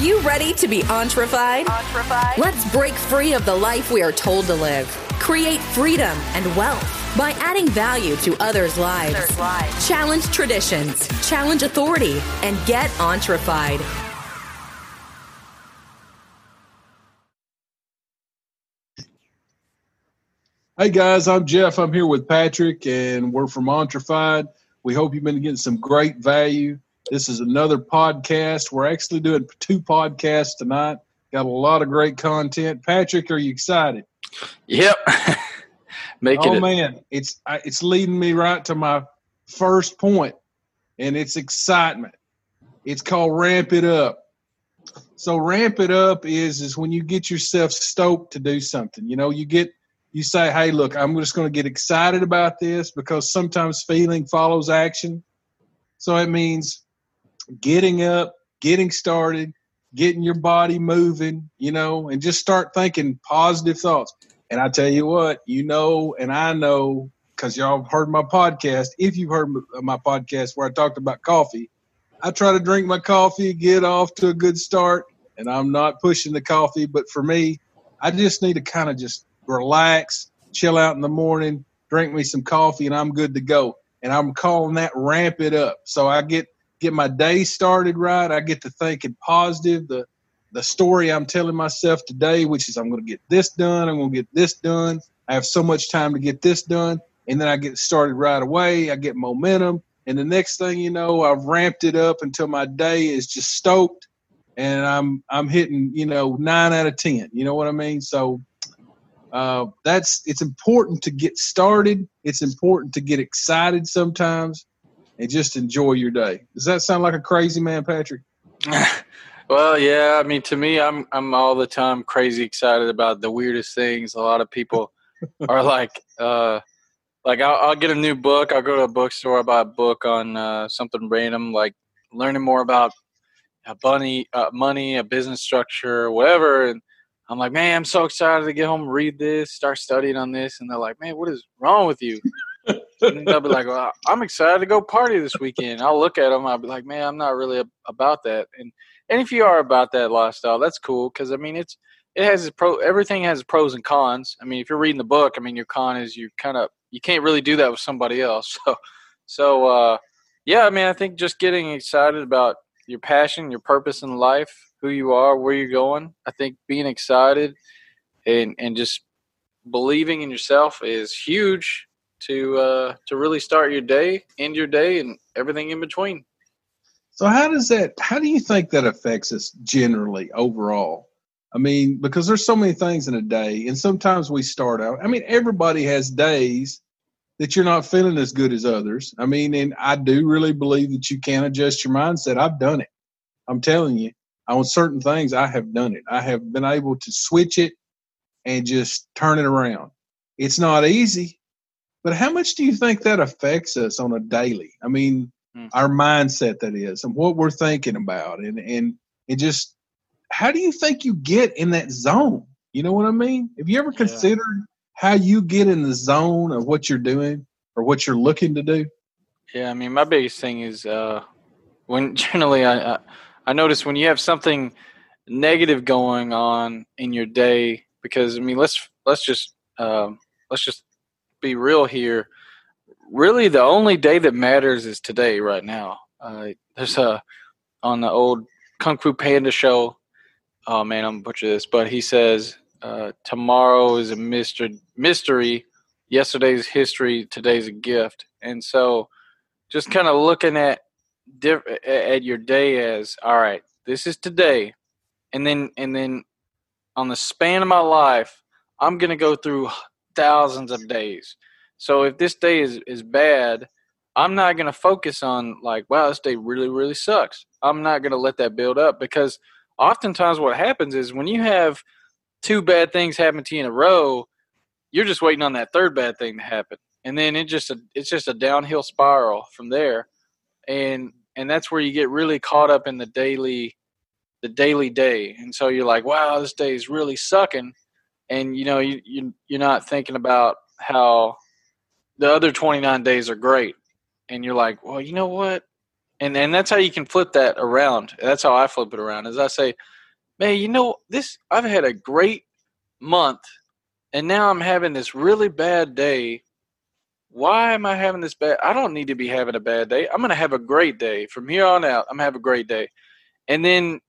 you ready to be entrefied? Let's break free of the life we are told to live. Create freedom and wealth by adding value to others' lives. Challenge traditions, challenge authority, and get entrefied. Hey guys, I'm Jeff. I'm here with Patrick, and we're from Entrefied. We hope you've been getting some great value. This is another podcast. We're actually doing two podcasts tonight. Got a lot of great content. Patrick, are you excited? Yep. Making oh it. man, it's it's leading me right to my first point, and it's excitement. It's called ramp it up. So ramp it up is is when you get yourself stoked to do something. You know, you get you say, "Hey, look, I'm just going to get excited about this because sometimes feeling follows action." So it means getting up, getting started, getting your body moving, you know, and just start thinking positive thoughts. And I tell you what, you know, and I know because y'all heard my podcast. If you've heard my podcast where I talked about coffee, I try to drink my coffee, get off to a good start, and I'm not pushing the coffee. But for me, I just need to kind of just relax, chill out in the morning, drink me some coffee, and I'm good to go. And I'm calling that ramp it up. So I get get my day started right. I get to thinking positive. The the story I'm telling myself today, which is I'm going to get this done, I'm going to get this done. I have so much time to get this done, and then I get started right away. I get momentum, and the next thing you know, I've ramped it up until my day is just stoked, and I'm I'm hitting you know nine out of ten. You know what I mean? So uh, that's it's important to get started. It's important to get excited sometimes, and just enjoy your day. Does that sound like a crazy man, Patrick? well, yeah. I mean, to me, I'm I'm all the time crazy excited about the weirdest things. A lot of people are like, uh, like I'll, I'll get a new book. I'll go to a bookstore, I'll buy a book on uh, something random, like learning more about a bunny, uh, money, a business structure, whatever. And I'm like, man, I'm so excited to get home and read this, start studying on this. And they're like, man, what is wrong with you? And they'll be like, well, I'm excited to go party this weekend. I'll look at them. I'll be like, man, I'm not really about that. And and if you are about that lifestyle, that's cool because I mean, it's it has its pro. Everything has pros and cons. I mean, if you're reading the book, I mean, your con is you kind of you can't really do that with somebody else. So so uh, yeah, I mean, I think just getting excited about your passion, your purpose in life, who you are, where you're going. I think being excited and and just believing in yourself is huge to uh, to really start your day, end your day, and everything in between. So how does that? How do you think that affects us generally overall? I mean, because there's so many things in a day, and sometimes we start out. I mean, everybody has days that you're not feeling as good as others. I mean, and I do really believe that you can adjust your mindset. I've done it. I'm telling you, on certain things, I have done it. I have been able to switch it and just turn it around. It's not easy, but how much do you think that affects us on a daily? I mean, Hmm. our mindset that is, and what we're thinking about, and and it just how do you think you get in that zone? You know what I mean? Have you ever Yeah. considered how you get in the zone of what you're doing or what you're looking to do? Yeah, I mean, my biggest thing is uh, when generally I, I I notice when you have something negative going on in your day because I mean let's let's just um, let's just be real here. Really, the only day that matters is today, right now. Uh, there's a on the old Kung Fu Panda show. Oh man, I'm butcher this, but he says uh, tomorrow is a mystery. Mystery. Yesterday's history. Today's a gift. And so, just kind of looking at diff- at your day as all right. This is today, and then and then on the span of my life, I'm gonna go through thousands of days. So if this day is is bad, I'm not gonna focus on like, wow, this day really really sucks. I'm not gonna let that build up because oftentimes what happens is when you have two bad things happen to you in a row, you're just waiting on that third bad thing to happen, and then it just it's just a downhill spiral from there, and and that's where you get really caught up in the daily the daily day, and so you're like, wow, this day is really sucking, and you know you, you you're not thinking about how the other 29 days are great, and you're like, well, you know what, and and that's how you can flip that around. That's how I flip it around. As I say, man, you know this. I've had a great month, and now I'm having this really bad day. Why am I having this bad? I don't need to be having a bad day. I'm going to have a great day from here on out. I'm going to have a great day, and then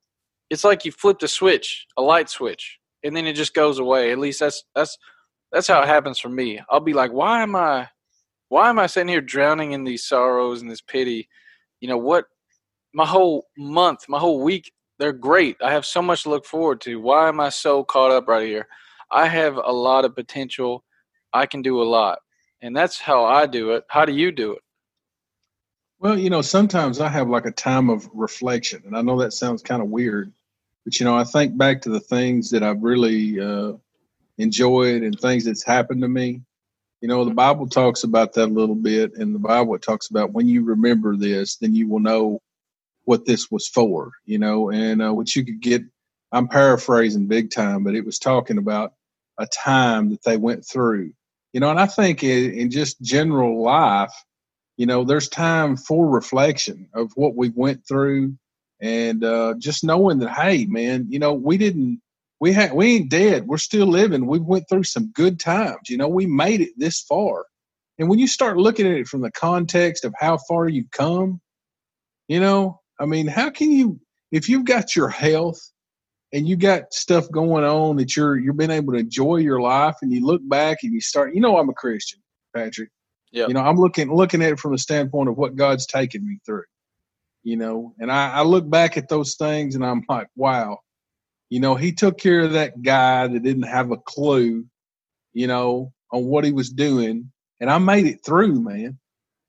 it's like you flip the switch, a light switch, and then it just goes away. At least that's that's that's how it happens for me. I'll be like, why am I, why am I sitting here drowning in these sorrows and this pity? You know what? My whole month, my whole week, they're great. I have so much to look forward to. Why am I so caught up right here? I have a lot of potential. I can do a lot. And that's how I do it. How do you do it? Well, you know, sometimes I have like a time of reflection, and I know that sounds kind of weird, but you know, I think back to the things that I've really uh, enjoyed and things that's happened to me. You know, the Bible talks about that a little bit, and the Bible talks about when you remember this, then you will know what this was for. You know, and uh, what you could get. I'm paraphrasing big time, but it was talking about a time that they went through. You know, and I think in, in just general life, you know, there's time for reflection of what we went through, and uh, just knowing that, hey, man, you know, we didn't we ha- we ain't dead. We're still living. We went through some good times. You know, we made it this far. And when you start looking at it from the context of how far you've come, you know, I mean, how can you if you've got your health and you got stuff going on that you're you're being able to enjoy your life and you look back and you start you know I'm a Christian, Patrick. Yeah. You know, I'm looking looking at it from the standpoint of what God's taken me through. You know, and I, I look back at those things and I'm like, wow, you know, he took care of that guy that didn't have a clue, you know, on what he was doing. And I made it through, man,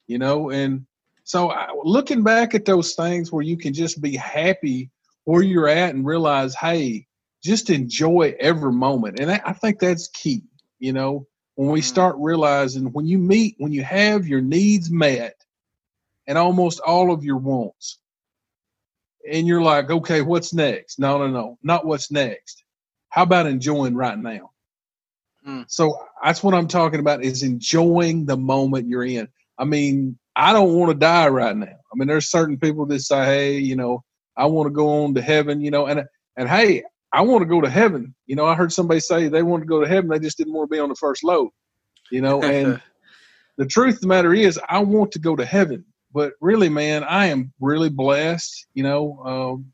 you know, and so I, looking back at those things where you can just be happy where you're at and realize, hey, just enjoy every moment. And I think that's key, you know, when we mm-hmm. start realizing when you meet, when you have your needs met and almost all of your wants, and you're like, okay, what's next? No, no, no, not what's next. How about enjoying right now? Mm. So that's what I'm talking about is enjoying the moment you're in. I mean, I don't want to die right now. I mean, there's certain people that say, hey, you know, I want to go on to heaven, you know, and and hey, I want to go to heaven. You know, I heard somebody say they want to go to heaven, they just didn't want to be on the first load. You know, and the truth of the matter is, I want to go to heaven but really, man, I am really blessed. You know, um,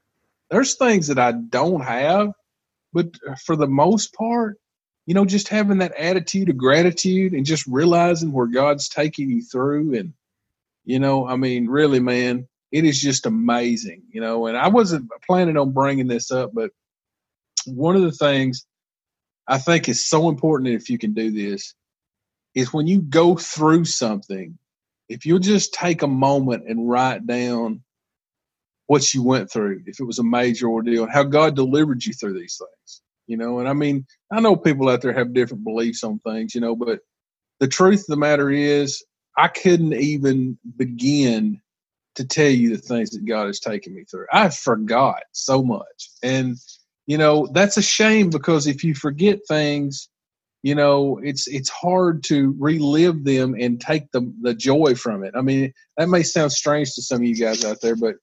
there's things that I don't have, but for the most part, you know, just having that attitude of gratitude and just realizing where God's taking you through. And, you know, I mean, really, man, it is just amazing, you know. And I wasn't planning on bringing this up, but one of the things I think is so important if you can do this is when you go through something if you'll just take a moment and write down what you went through, if it was a major ordeal, how God delivered you through these things, you know. And I mean, I know people out there have different beliefs on things, you know, but the truth of the matter is, I couldn't even begin to tell you the things that God has taken me through. I forgot so much. And, you know, that's a shame because if you forget things, you know it's it's hard to relive them and take the the joy from it. I mean that may sound strange to some of you guys out there but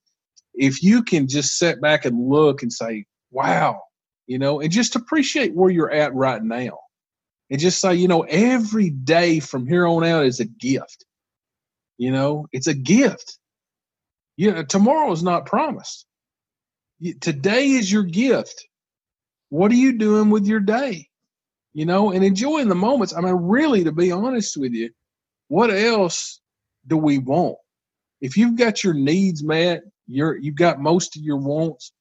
if you can just sit back and look and say wow you know and just appreciate where you're at right now and just say you know every day from here on out is a gift. You know it's a gift. You know tomorrow is not promised. Today is your gift. What are you doing with your day you know, and enjoying the moments. I mean, really, to be honest with you, what else do we want? If you've got your needs met, you're you've got most of your wants,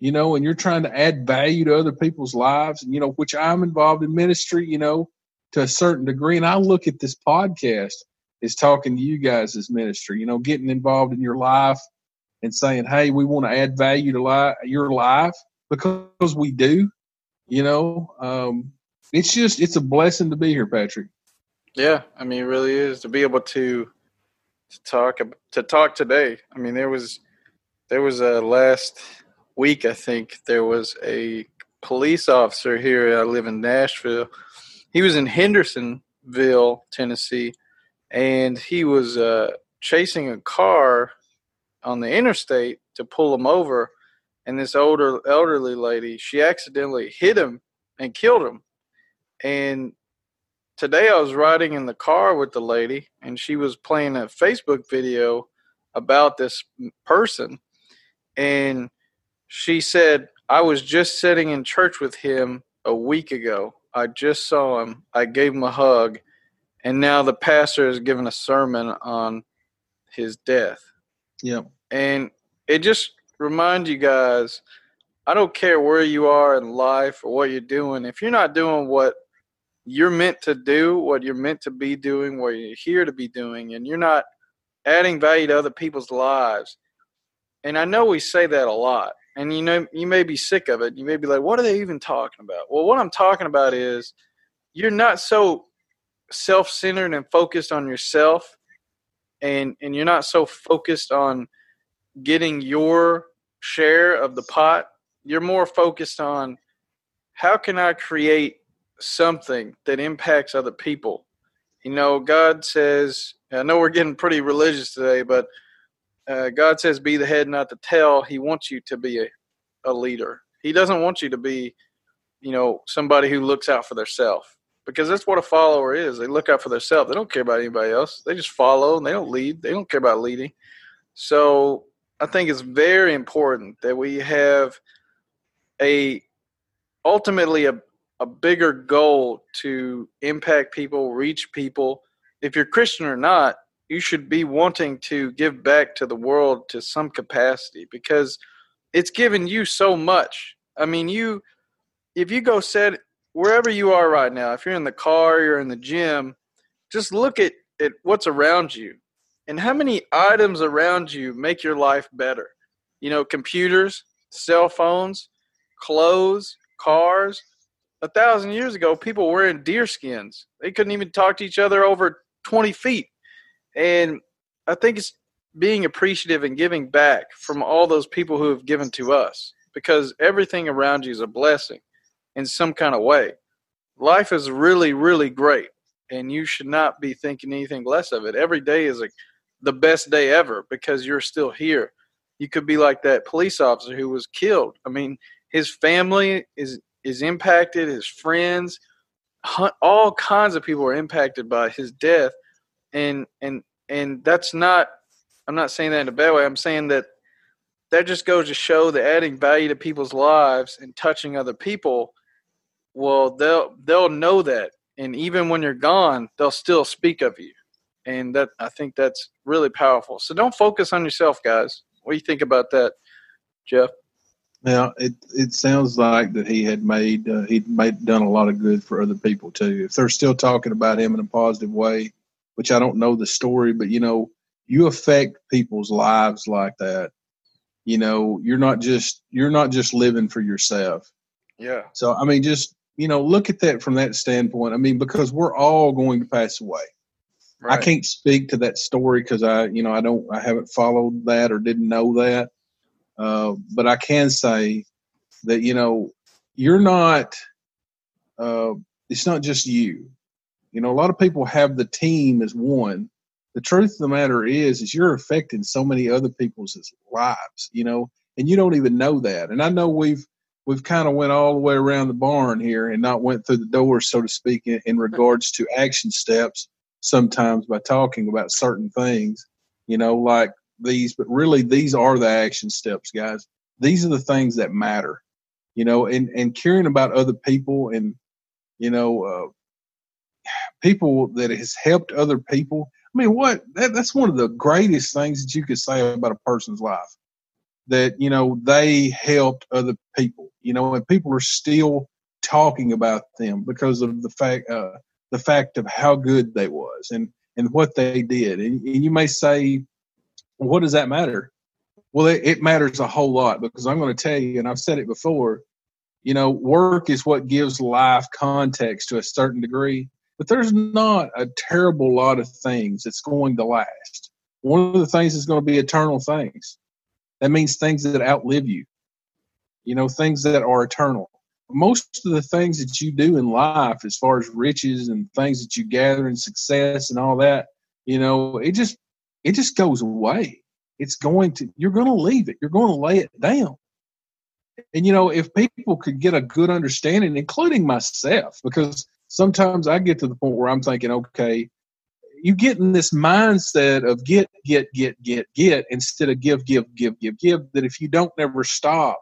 you know, and you're trying to add value to other people's lives, and you know, which I'm involved in ministry, you know, to a certain degree. And I look at this podcast as talking to you guys as ministry, you know, getting involved in your life and saying, Hey, we want to add value to li- your life because we do, you know. Um, it's just it's a blessing to be here, Patrick. Yeah, I mean, it really is to be able to to talk to talk today. I mean, there was there was a last week. I think there was a police officer here. I live in Nashville. He was in Hendersonville, Tennessee, and he was uh, chasing a car on the interstate to pull him over, and this older elderly lady she accidentally hit him and killed him. And today I was riding in the car with the lady, and she was playing a Facebook video about this person, and she said, "I was just sitting in church with him a week ago. I just saw him. I gave him a hug." And now the pastor is giving a sermon on his death. Yep. And it just reminds you guys I don't care where you are in life or what you're doing. If you're not doing what you're meant to do, what you're meant to be doing, what you're here to be doing, and you're not adding value to other people's lives. And I know we say that a lot. And you know, you may be sick of it. You may be like, what are they even talking about? Well, what I'm talking about is you're not so self centered and focused on yourself and and you're not so focused on getting your share of the pot you're more focused on how can i create something that impacts other people you know god says i know we're getting pretty religious today but uh, god says be the head not the tail he wants you to be a, a leader he doesn't want you to be you know somebody who looks out for themselves because that's what a follower is. They look out for themselves. They don't care about anybody else. They just follow and they don't lead. They don't care about leading. So I think it's very important that we have a ultimately a, a bigger goal to impact people, reach people. If you're Christian or not, you should be wanting to give back to the world to some capacity because it's given you so much. I mean, you if you go set wherever you are right now, if you're in the car, you're in the gym, just look at, at what's around you and how many items around you make your life better. You know, computers, cell phones, clothes, cars. A thousand years ago, people were in deer skins. They couldn't even talk to each other over 20 feet. And I think it's being appreciative and giving back from all those people who have given to us because everything around you is a blessing in some kind of way. Life is really, really great, and you should not be thinking anything less of it. Every day is like the best day ever because you're still here. You could be like that police officer who was killed. I mean, his family is is impacted, his friends, all kinds of people are impacted by his death, and and and that's not. I'm not saying that in a bad way. I'm saying that that just goes to show that adding value to people's lives and touching other people well they'll they'll know that. And even when you're gone they'll still speak of you. And that i think that's really powerful. So don't focus on yourself guys. What do you think about that jeff now it it sounds like that he had made uh, he'd made done a lot of good for other people too if they're still talking about him in a positive way which i don't know the story but you know you affect people's lives like that you know you're not just you're not just living for yourself yeah so i mean just you know, look at that from that standpoint. I mean, because we're all going to pass away. Right. I can't speak to that story because I, you know, I don't, I haven't followed that or didn't know that. Uh, but I can say that, you know, you're not, uh, it's not just you. You know, a lot of people have the team as one. The truth of the matter is, is you're affecting so many other people's lives, you know, and you don't even know that. And I know we've, we've kind of went all the way around the barn here and not went through the door, so to speak, in, in regards to action steps. Sometimes by talking about certain things, you know, like these, but really these are the action steps, guys. These are the things that matter, you know, and and caring about other people and you know, uh, people that has helped other people. I mean, what that, that's one of the greatest things that you could say about a person's life that you know they helped other people you know and people are still talking about them because of the fact uh, the fact of how good they was and and what they did and, and you may say what does that matter well it, it matters a whole lot because i'm going to tell you and i've said it before you know work is what gives life context to a certain degree but there's not a terrible lot of things that's going to last one of the things is going to be eternal things that means things that outlive you, you know, things that are eternal. Most of the things that you do in life, as far as riches and things that you gather and success and all that, you know, it just it just goes away. it's going to you're going to leave it. You're going to lay it down. And you know, if people could get a good understanding, including myself, because sometimes I get to the point where I'm thinking, okay, you get in this mindset of get, get, get, get, get instead of give, give, give, give, give. That if you don't never stop,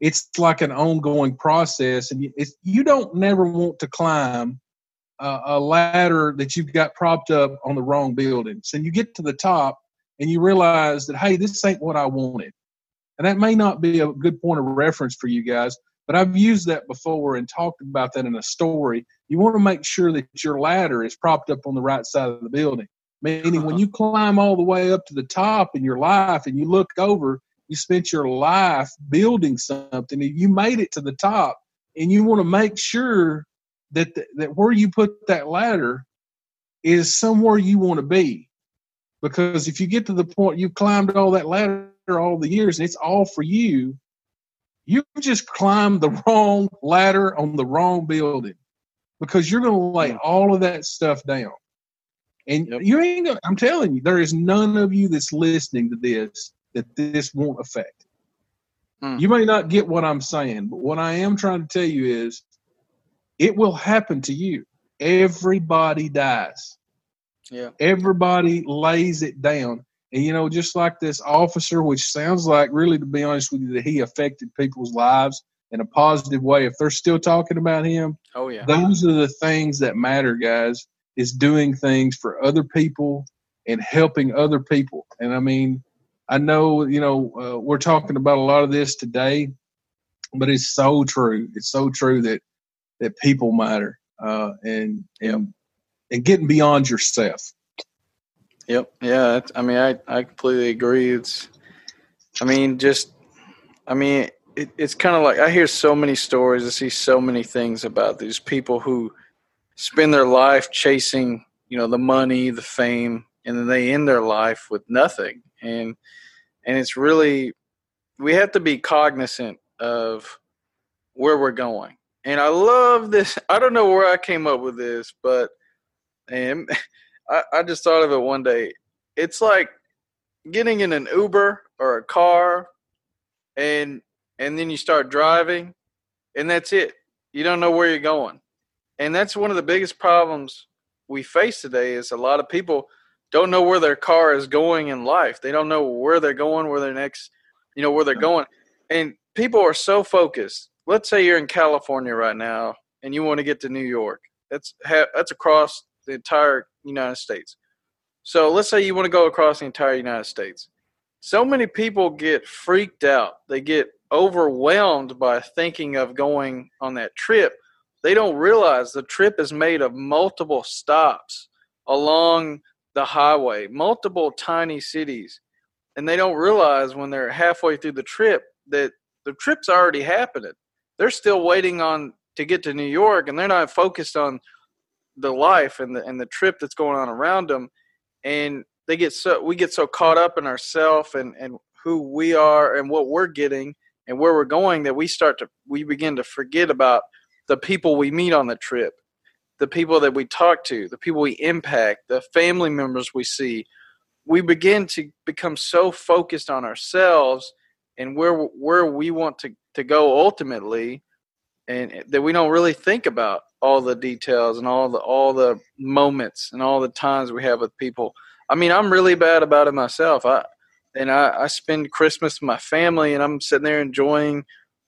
it's like an ongoing process, and you, you don't never want to climb a, a ladder that you've got propped up on the wrong building. So you get to the top, and you realize that hey, this ain't what I wanted, and that may not be a good point of reference for you guys. But I've used that before and talked about that in a story. You want to make sure that your ladder is propped up on the right side of the building. Meaning, when uh-huh. you climb all the way up to the top in your life and you look over, you spent your life building something and you made it to the top. And you want to make sure that, that where you put that ladder is somewhere you want to be. Because if you get to the point you've climbed all that ladder all the years and it's all for you, you just climbed the wrong ladder on the wrong building because you're going to lay all of that stuff down. And you ain't gonna, I'm telling you, there is none of you that's listening to this that this won't affect. Hmm. You may not get what I'm saying, but what I am trying to tell you is it will happen to you. Everybody dies. Yeah. Everybody lays it down. And you know, just like this officer, which sounds like really, to be honest with you, that he affected people's lives in a positive way. If they're still talking about him, oh yeah, those are the things that matter, guys. Is doing things for other people and helping other people. And I mean, I know you know uh, we're talking about a lot of this today, but it's so true. It's so true that that people matter uh, and and and getting beyond yourself. Yep. Yeah. I mean, I, I completely agree. It's, I mean, just, I mean, it, it's kind of like I hear so many stories. I see so many things about these people who spend their life chasing, you know, the money, the fame, and then they end their life with nothing. And, and it's really, we have to be cognizant of where we're going. And I love this. I don't know where I came up with this, but, and I, I just thought of it one day. It's like getting in an Uber or a car and and then you start driving and that's it. You don't know where you're going. And that's one of the biggest problems we face today is a lot of people don't know where their car is going in life. They don't know where they're going, where their next, you know, where they're going. And people are so focused. Let's say you're in California right now and you want to get to New York. That's that's across the entire United States. So let's say you want to go across the entire United States. So many people get freaked out. They get overwhelmed by thinking of going on that trip. They don't realize the trip is made of multiple stops along the highway, multiple tiny cities. And they don't realize when they're halfway through the trip that the trip's already happening. They're still waiting on to get to New York and they're not focused on the life and the and the trip that's going on around them and they get so we get so caught up in ourself and and who we are and what we're getting and where we're going that we start to we begin to forget about the people we meet on the trip the people that we talk to the people we impact the family members we see. We begin to become so focused on ourselves and where where we want to to go ultimately and that we don't really think about all the details and all the all the moments and all the times we have with people. I mean, I'm really bad about it myself. I and I, I spend Christmas with my family and I'm sitting there enjoying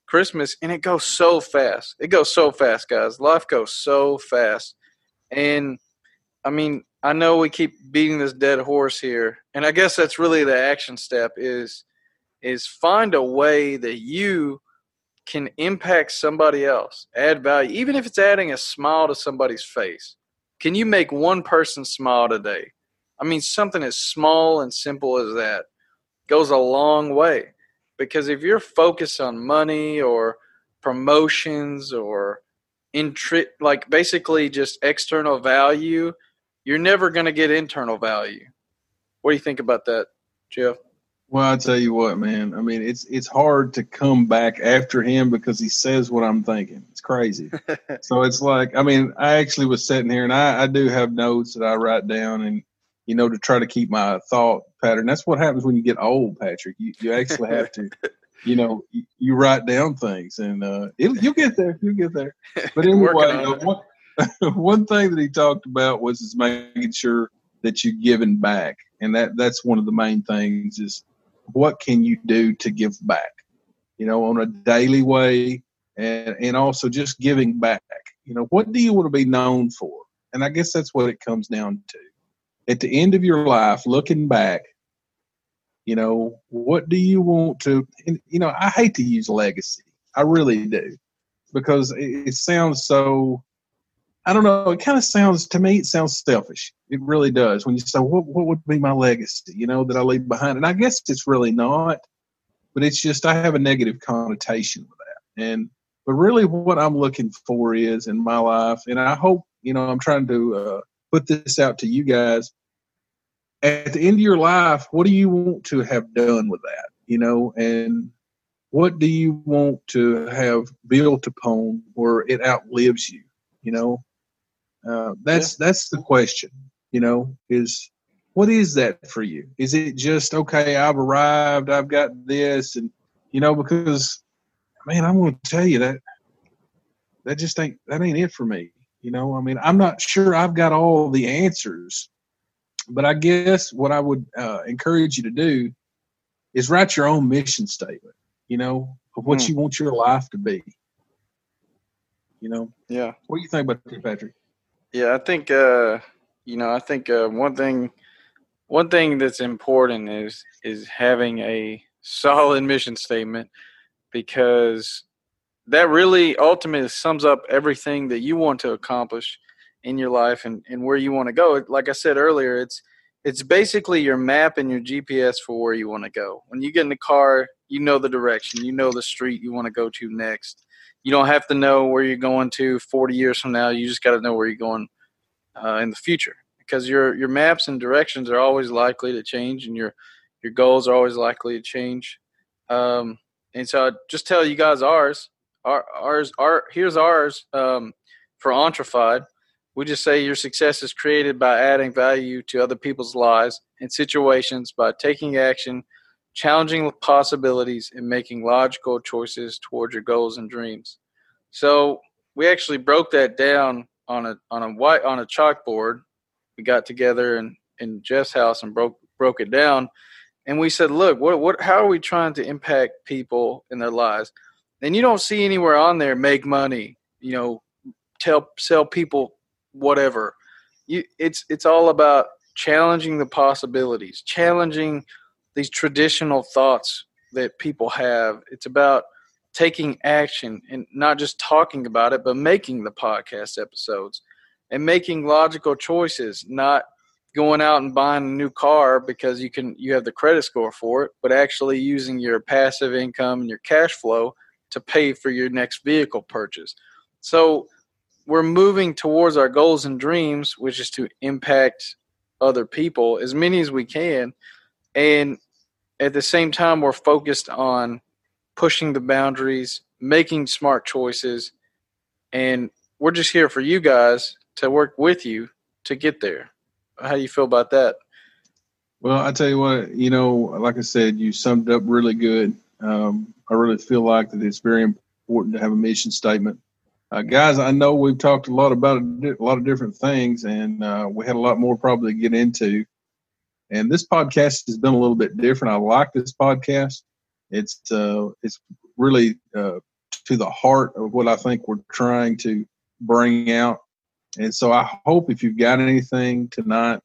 Christmas and it goes so fast. It goes so fast, guys. Life goes so fast. And I mean, I know we keep beating this dead horse here. And I guess that's really the action step is is find a way that you can impact somebody else, add value, even if it's adding a smile to somebody's face. Can you make one person smile today? I mean, something as small and simple as that goes a long way. Because if you're focused on money or promotions or intri- like basically just external value, you're never going to get internal value. What do you think about that, Jeff? Well, I tell you what, man. I mean, it's it's hard to come back after him because he says what I'm thinking. It's crazy. so it's like, I mean, I actually was sitting here, and I, I do have notes that I write down, and you know, to try to keep my thought pattern. That's what happens when you get old, Patrick. You you actually have to, you know, you, you write down things, and uh, it, you'll get there. You'll get there. But anyway, uh, one, one thing that he talked about was is making sure that you're giving back, and that that's one of the main things is what can you do to give back, you know, on a daily way, and and also just giving back. You know, what do you want to be known for? And I guess that's what it comes down to at the end of your life, looking back, you know, what do you want to, you know, I hate to use legacy. I really do because it, it sounds so, I don't know, it kind of sounds, to me, it sounds selfish. It really does. When you say, what, what would be my legacy, you know, that I leave behind? And I guess it's really not, but it's just, I have a negative connotation with that. And, but really what I'm looking for is in my life, and I hope, you know, I'm trying to, uh, put this out to you guys. At the end of your life, what do you want to have done with that? You know, and what do you want to have built upon where it outlives you? You know, uh, that's yeah. that's the question. You know, is what is that for you? Is it just okay? I've arrived. I've got this, and you know, because man, I'm going to tell you that that just ain't that ain't it for me. You know, I mean, I'm not sure I've got all the answers, but I guess what I would uh, encourage you to do is write your own mission statement. You know, of what mm. you want your life to be. You know. Yeah. What do you think about that, Patrick? Yeah, I think uh, you know, I think uh, one thing one thing that's important is is having a solid mission statement because that really ultimately sums up everything that you want to accomplish in your life and, and where you want to go. Like I said earlier, it's it's basically your map and your GPS for where you want to go. When you get in the car, you know the direction, you know the street you want to go to next. You don't have to know where you're going to 40 years from now. You just got to know where you're going uh, in the future because your your maps and directions are always likely to change, and your your goals are always likely to change. Um, and so I just tell you guys ours our, ours, our here's ours um, for Entrefied. We just say your success is created by adding value to other people's lives and situations by taking action, challenging possibilities, and making logical choices towards your goals and dreams. So we actually broke that down on a on a white on a chalkboard. We got together in, in Jeff's house and broke broke it down, and we said, "Look, what what how are we trying to impact people in their lives?" and you don't see anywhere on there make money you know tell sell people whatever you it's it's all about challenging the possibilities challenging these traditional thoughts that people have it's about taking action and not just talking about it but making the podcast episodes and making logical choices not going out and buying a new car because you can you have the credit score for it but actually using your passive income and your cash flow to pay for your next vehicle purchase. So we're moving towards our goals and dreams, which is to impact other people as many as we can. And at the same time, we're focused on pushing the boundaries, making smart choices, and we're just here for you guys to work with you to get there. How do you feel about that? Well, I tell you what, you know, like I said, you summed up really good. Um, I really feel like that it's very important to have a mission statement. Uh, guys, I know we've talked a lot about a, lot of different things, and uh, we had a lot more probably to get into. And this podcast has been a little bit different. I like this podcast. It's uh, it's really uh, to the heart of what I think we're trying to bring out. And so I hope if you've got anything tonight,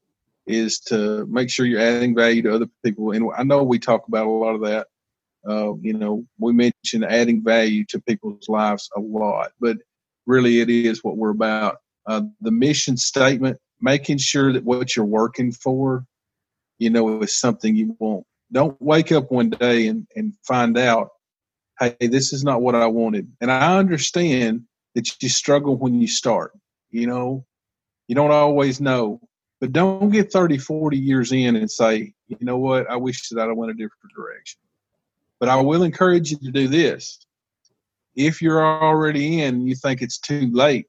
is to make sure you're adding value to other people. And I know we talk about a lot of that uh, you know, we mentioned adding value to people's lives a lot, but really it is what we're about. Uh, the mission statement, making sure that what you're working for, you know, is something you want. Don't wake up one day and, and find out, hey, this is not what I wanted. And I understand that you struggle when you start. You know, you don't always know, but don't get 30, 40 years in and say, you know what, I wish that I went a different direction. But I will encourage you to do this. If you're already in, you think it's too late.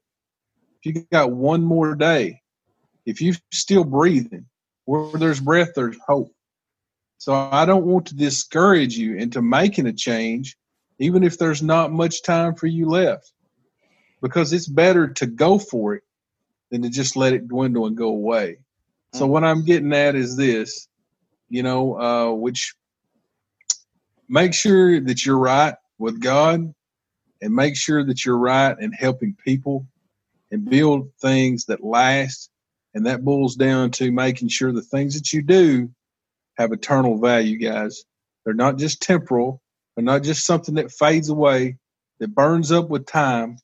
If you got one more day, if you're still breathing, Where there's breath, there's hope. So I don't want to discourage you into making a change, even if there's not much time for you left, because it's better to go for it than to just let it dwindle and go away. So what I'm getting at is this, you know, uh, which make sure that you're right with God and make sure that you're right in helping people and build things that last. And that boils down to making sure the things that you do have eternal value, guys. They're not just temporal, they're not just something that fades away, that burns up with time,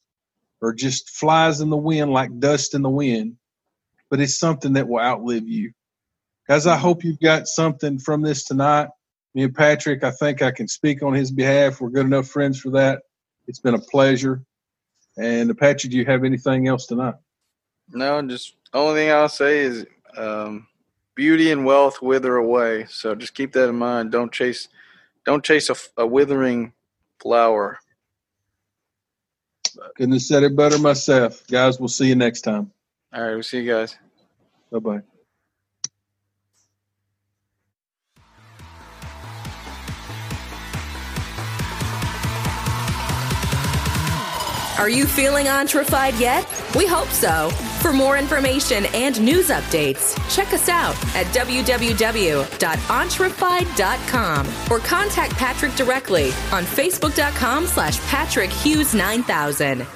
or just flies in the wind like dust in the wind, but it's something that will outlive you. Guys, I hope you've got something from this tonight. Me and Patrick, I think I can speak on his behalf. We're good enough friends for that. It's been a pleasure. And Patrick, do you have anything else tonight? No, just only thing I'll say is um, beauty and wealth wither away. So just keep that in mind. Don't chase, don't chase a, a withering flower. Couldn't have said it better myself. Guys, we'll see you next time. All right, we'll see you guys. Bye bye. Are you feeling entrefied yet? We hope so. For more information and news updates, check us out at www.entrefied.com or contact Patrick directly on facebook.com slash Patrick Hughes 9000.